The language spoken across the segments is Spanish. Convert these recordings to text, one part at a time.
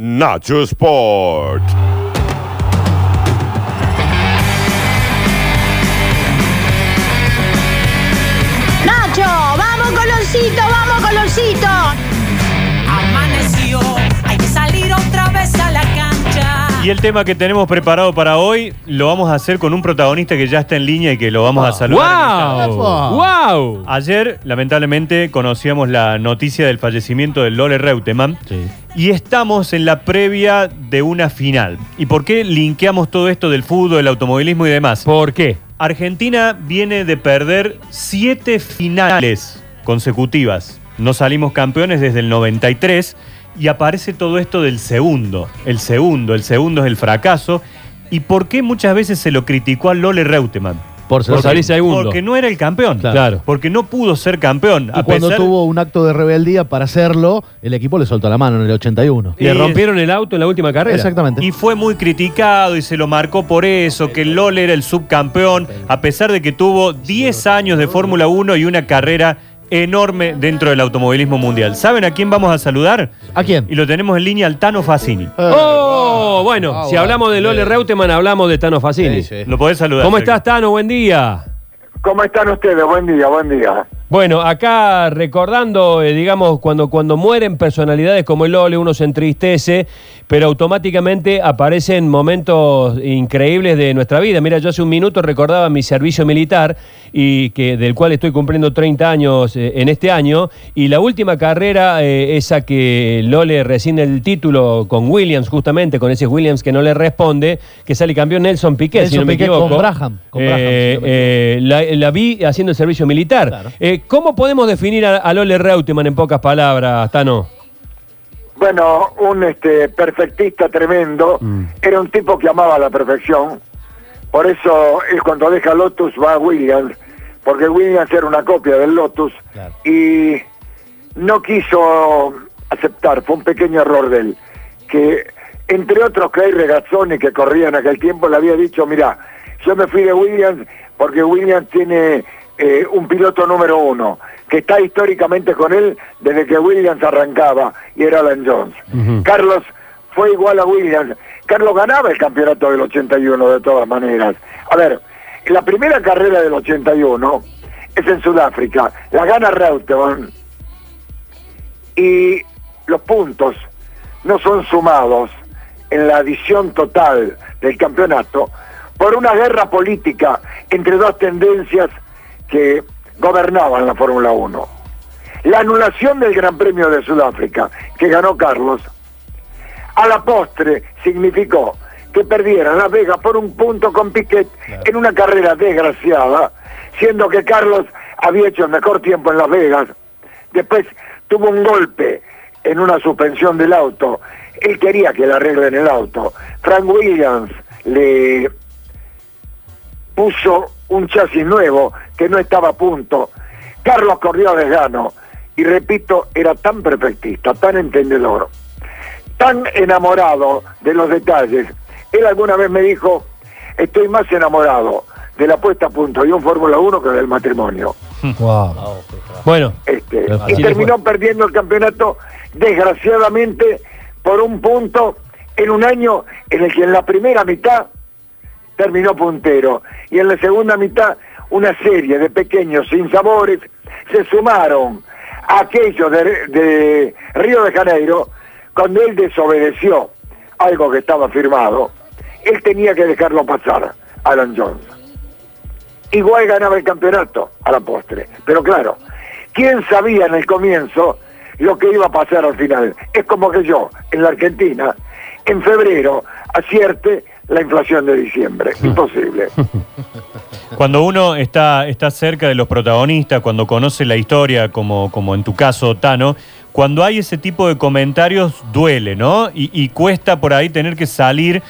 Nacho Sport. Y el tema que tenemos preparado para hoy lo vamos a hacer con un protagonista que ya está en línea y que lo vamos a saludar. ¡Wow! ¡Wow! Ayer, lamentablemente, conocíamos la noticia del fallecimiento del Lole Reutemann. Y estamos en la previa de una final. ¿Y por qué linkeamos todo esto del fútbol, el automovilismo y demás? ¿Por qué? Argentina viene de perder siete finales consecutivas. No salimos campeones desde el 93 y aparece todo esto del segundo. El segundo, el segundo es el fracaso. ¿Y por qué muchas veces se lo criticó al Lole Reutemann? Por Porque- salir segundo. Porque no era el campeón. Claro. Porque no pudo ser campeón. Y a cuando pesar- tuvo un acto de rebeldía para hacerlo, el equipo le soltó la mano en el 81. Le Y- rompieron el auto en la última carrera. Exactamente. Y fue muy criticado y se lo marcó por eso, que Lole era el subcampeón, a pesar de que tuvo 10 años de Fórmula 1 y una carrera enorme dentro del automovilismo mundial. ¿Saben a quién vamos a saludar? ¿A quién? Y lo tenemos en línea al Tano Facini. ¡Oh! Bueno, Ah, si bueno. hablamos de Lole Reutemann, hablamos de Tano Facini. Sí, sí. Lo podés saludar. ¿Cómo estás, Tano? Buen día. ¿Cómo están ustedes? Buen día, buen día. Bueno, acá recordando, eh, digamos, cuando, cuando mueren personalidades como el Lole, uno se entristece, pero automáticamente aparecen momentos increíbles de nuestra vida. Mira, yo hace un minuto recordaba mi servicio militar, y que, del cual estoy cumpliendo 30 años eh, en este año, y la última carrera, eh, esa que Lole recibe el título con Williams, justamente, con ese Williams que no le responde, que sale campeón Nelson Piquet, si Nelson no me Piquet equivoco. con Braham, con Braham, si no me la, la vi haciendo el servicio militar. Claro. Eh, ¿Cómo podemos definir a, a Lole Reutemann en pocas palabras, Tano? Bueno, un este perfectista tremendo, Mm. era un tipo que amaba la perfección, por eso él cuando deja Lotus va a Williams, porque Williams era una copia del Lotus Claro. y no quiso aceptar, fue un pequeño error de él, que entre otros Clay Regazzoni que corría en aquel tiempo le había dicho, mira, yo me fui de Williams porque Williams tiene eh, un piloto número uno, que está históricamente con él desde que Williams arrancaba y era Alan Jones. Carlos fue igual a Williams. Carlos ganaba el campeonato del 81 de todas maneras. A ver, la primera carrera del 81 es en Sudáfrica, la gana Reutemann y los puntos no son sumados en la adición total del campeonato por una guerra política entre dos tendencias que gobernaban la Fórmula 1. La anulación del Gran Premio de Sudáfrica, que ganó Carlos, a la postre significó que perdieran Las Vegas por un punto con Piquet en una carrera desgraciada, siendo que Carlos había hecho el mejor tiempo en Las Vegas. Después tuvo un golpe en una suspensión del auto. Él quería que le arreglen el auto. Frank Williams le puso un chasis nuevo que no estaba a punto. Carlos corrió a desgano y repito, era tan perfectista, tan entendedor, tan enamorado de los detalles. Él alguna vez me dijo, estoy más enamorado de la puesta a punto de un Fórmula 1 que del matrimonio. Wow. Bueno, Este, y terminó perdiendo el campeonato, desgraciadamente, por un punto en un año en el que en la primera mitad terminó puntero y en la segunda mitad una serie de pequeños sinsabores se sumaron a aquellos de, Río de Janeiro cuando él desobedeció algo que estaba firmado, él tenía que dejarlo pasar, Alan Jones. Igual ganaba el campeonato a la postre, pero claro, ¿quién sabía en el comienzo lo que iba a pasar al final? Es como que yo, en la Argentina, en febrero, acierte la inflación de diciembre. Imposible. Cuando uno está, está cerca de los protagonistas, cuando conoce la historia, como, como en tu caso, Tano, cuando hay ese tipo de comentarios duele, ¿no? Y, y cuesta por ahí tener que salir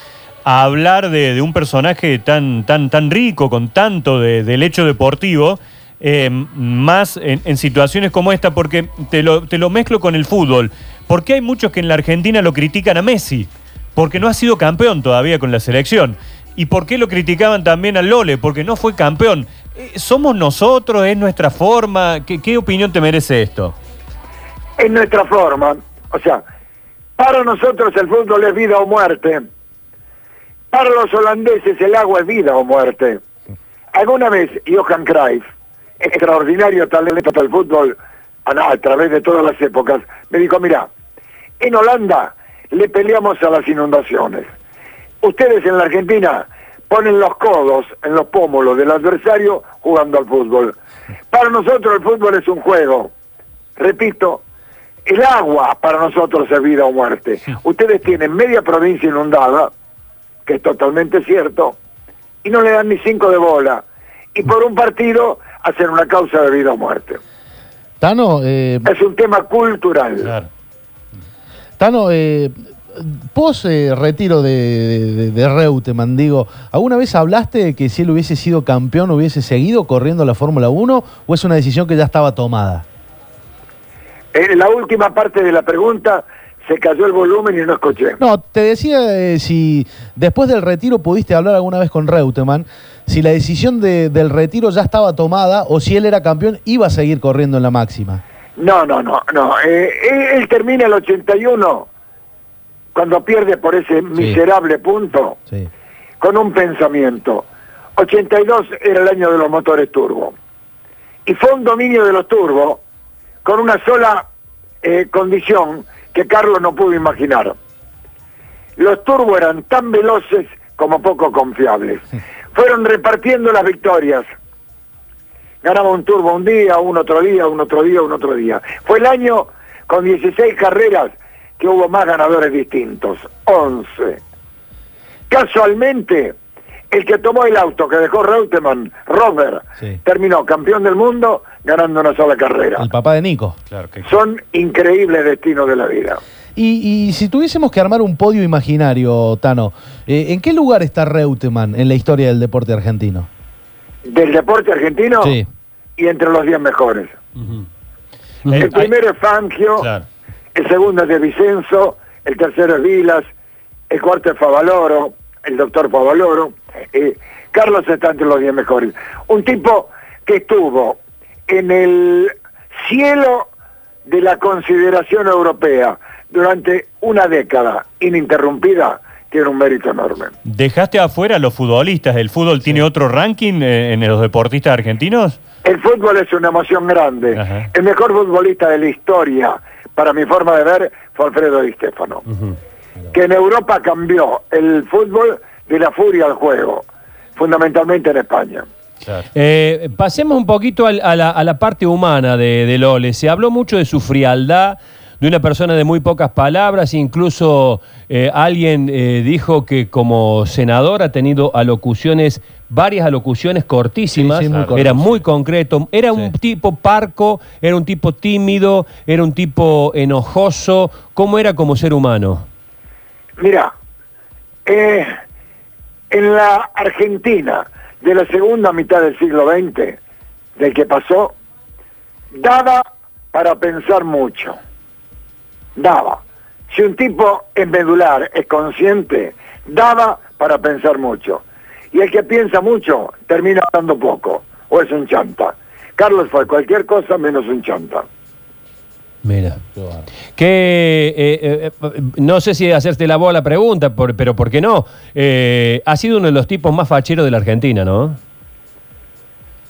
a hablar de, de un personaje tan, tan, tan rico, con tanto de- del hecho deportivo, eh, más en, en situaciones como esta, porque te lo, te lo mezclo con el fútbol. Porque hay muchos que en la Argentina lo critican a Messi, porque no ha sido campeón todavía con la selección. ¿Y por qué lo criticaban también al Lole? Porque no fue campeón. Eh, ¿Somos nosotros? ¿Es nuestra forma? ¿Qué, opinión te merece esto? Es nuestra forma. O sea, Para nosotros el fútbol es vida o muerte. Para los holandeses el agua es vida o muerte. Alguna vez Johan Cruyff, extraordinario talento del fútbol a, a través de todas las épocas, me dijo, mira, en Holanda le peleamos a las inundaciones. Ustedes en la Argentina ponen los codos en los pómulos del adversario jugando al fútbol. Para nosotros el fútbol es un juego. Repito, el agua para nosotros es vida o muerte. Ustedes tienen media provincia inundada, que es totalmente cierto, y no le dan ni cinco de bola. Y por un partido hacen una causa de vida o muerte. Tano, eh, Es un tema cultural. Claro. Tano, eh, vos eh, retiro de, de, de Reutemann, digo, ¿alguna vez hablaste de que si él hubiese sido campeón hubiese seguido corriendo la Fórmula 1 o es una decisión que ya estaba tomada? En la última parte de la pregunta se cayó el volumen y no escuché. No, te decía eh, si después del retiro pudiste hablar alguna vez con Reutemann, si la decisión de- del retiro ya estaba tomada o si él era campeón iba a seguir corriendo en la máxima. No, no, no, no. Eh, él, él termina el 81 cuando pierde por ese miserable punto Sí. con un pensamiento. 82 era el año de los motores turbo. Y fue un dominio de los turbos con una sola eh, condición que Carlos no pudo imaginar. Los turbos eran tan veloces como poco confiables. Fueron repartiendo las victorias. Ganaba un turbo un día, un otro día, un otro día, un otro día. Fue el año con 16 carreras que hubo más ganadores distintos. 11. Casualmente, el que tomó el auto que dejó Reutemann, Robert, Sí. terminó campeón del mundo ganando una sola carrera. El papá de Nico. Claro que Son increíbles destinos de la vida. Y, y si tuviésemos que armar un podio imaginario, Tano, eh, ¿en qué lugar está Reutemann en la historia del deporte argentino? Del deporte argentino Sí. y entre los 10 mejores. Eh, El primero es Fangio, Claro. el segundo es de Vicenzo, el tercero es Vilas, el cuarto es Favaloro, el doctor Favaloro. eh, Carlos está entre los 10 mejores. Un tipo que estuvo en el cielo de la consideración europea durante una década ininterrumpida, tiene un mérito enorme. ¿Dejaste afuera a los futbolistas? ¿El fútbol tiene otro ranking eh, en los deportistas argentinos? El fútbol es una emoción grande. Ajá. El mejor futbolista de la historia, para mi forma de ver, fue Alfredo Di Stefano. Que en Europa cambió el fútbol de la furia al juego, fundamentalmente en España. Claro. Eh, pasemos un poquito al- a, la, a la parte humana de, de Lole. Se habló mucho de su frialdad, de una persona de muy pocas palabras, incluso eh, alguien eh, dijo que como senador ha tenido alocuciones, varias alocuciones cortísimas, Sí, sí, muy era muy concreto, era un tipo parco, era un tipo tímido, era un tipo enojoso, ¿cómo era como ser humano? Mira, eh, en la Argentina de la segunda mitad del siglo XX, del que pasó, daba para pensar mucho. Daba. Si un tipo es medular, es consciente, daba para pensar mucho. Y el que piensa mucho termina hablando poco, o es un chanta. Carlos fue cualquier cosa menos un chanta. Mira. Que eh, eh, no sé si hacerte la bola pregunta, por- pero ¿por qué no? Eh, ha sido uno de los tipos más facheros de la Argentina, ¿no?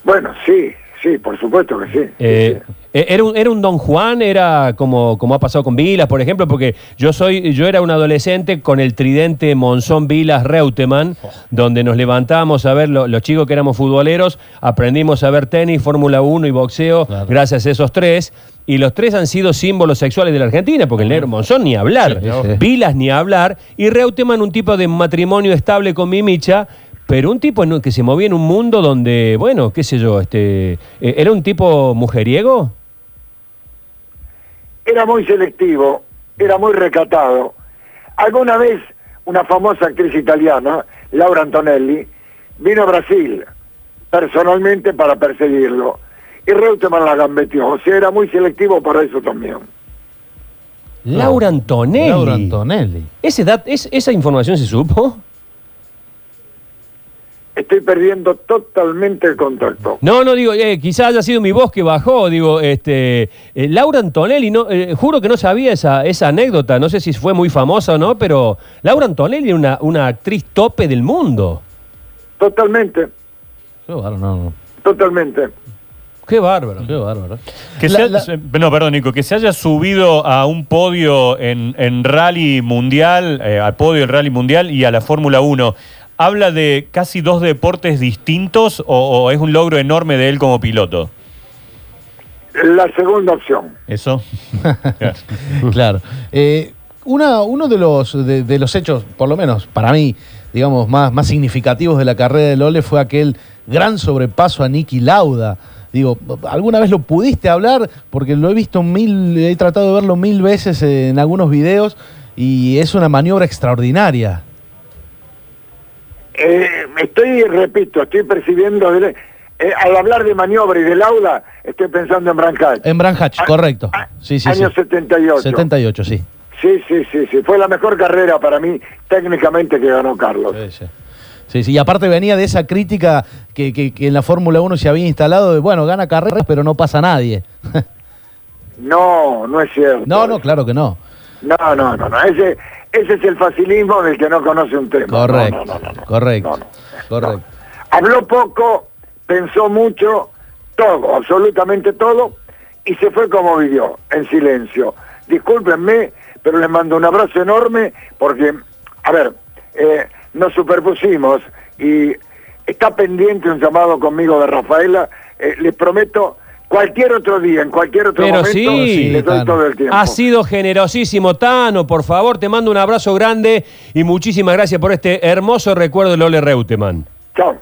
Bueno, sí, sí, por supuesto que sí. Eh, sí. eh, ¿Era un, era un Don Juan? ¿Era como, como ha pasado con Vilas, por ejemplo? Porque yo soy yo era un adolescente con el tridente Monzón Vilas Reutemann, donde nos levantábamos a ver, lo- los chicos que éramos futboleros, aprendimos a ver tenis, Fórmula 1 y boxeo, Claro. gracias a esos tres. Y los tres han sido símbolos sexuales de la Argentina, porque el negro Monzón ni hablar, Sí, sí. Vilas ni hablar, y Reutemann un tipo de matrimonio estable con Mimicha, pero un tipo en- que se movía en un mundo donde, bueno, qué sé yo, este, eh, ¿era un tipo mujeriego? era muy selectivo, era muy recatado. Alguna vez una famosa actriz italiana, Laura Antonelli, vino a Brasil personalmente para perseguirlo. Y Reutemann la gambeteó, o sea, era muy selectivo para eso también. Laura Antonelli. Laura Antonelli. ¿Ese dat- es- ¿Esa información se supo? Estoy perdiendo totalmente el contacto. No, no, digo, eh, quizás haya sido mi voz que bajó, digo, este, eh, Laura Antonelli, no, eh, juro que no sabía esa, esa anécdota, no sé si fue muy famosa o no, pero Laura Antonelli era una, una actriz tope del mundo. Totalmente, no, no. totalmente. Qué bárbaro. Qué bárbaro. Que La- se- la- se- no, perdón, Nico, que se haya subido a un podio en, en rally mundial, eh, al podio del rally mundial y a la Fórmula 1, ¿habla de casi dos deportes distintos o, o es un logro enorme de él como piloto? La segunda opción. ¿Eso? claro. Eh, una, uno de los, de, de los hechos, por lo menos para mí, digamos, más, más significativos de la carrera de Lole fue aquel gran sobrepaso a Nicky Lauda. Digo, ¿alguna vez lo pudiste hablar? Porque lo he visto mil, he tratado de verlo mil veces en algunos videos y es una maniobra extraordinaria. Eh, estoy, repito, estoy percibiendo, de- eh, al hablar de maniobra y del aula, estoy pensando en Brancay. En Branhach, Ah, correcto. Sí, sí, año sí. 78. 78, sí. Sí, sí, sí, sí. Fue la mejor carrera para mí técnicamente que ganó Carlos. Sí, sí. Sí, sí, y aparte venía de esa crítica que, que- que en la Fórmula 1 se había instalado de, bueno, gana carreras, pero no pasa nadie. No, no es cierto. no, no, claro que no. No, no, no, no. Ese, ese es el facilismo del que no conoce un tema. Correcto, no, no, no, correcto, correcto. Habló poco, pensó mucho, todo, absolutamente todo, y se fue como vivió, en silencio. Discúlpenme, pero les mando un abrazo enorme porque, a ver, eh, nos superpusimos y está pendiente un llamado conmigo de Rafaela. eh, les prometo, cualquier otro día, en cualquier otro Pero momento, sí, les doy Tano. todo el tiempo. Ha sido generosísimo, Tano, por favor, te mando un abrazo grande y muchísimas gracias por este hermoso recuerdo de Lole Reutemann. Chao.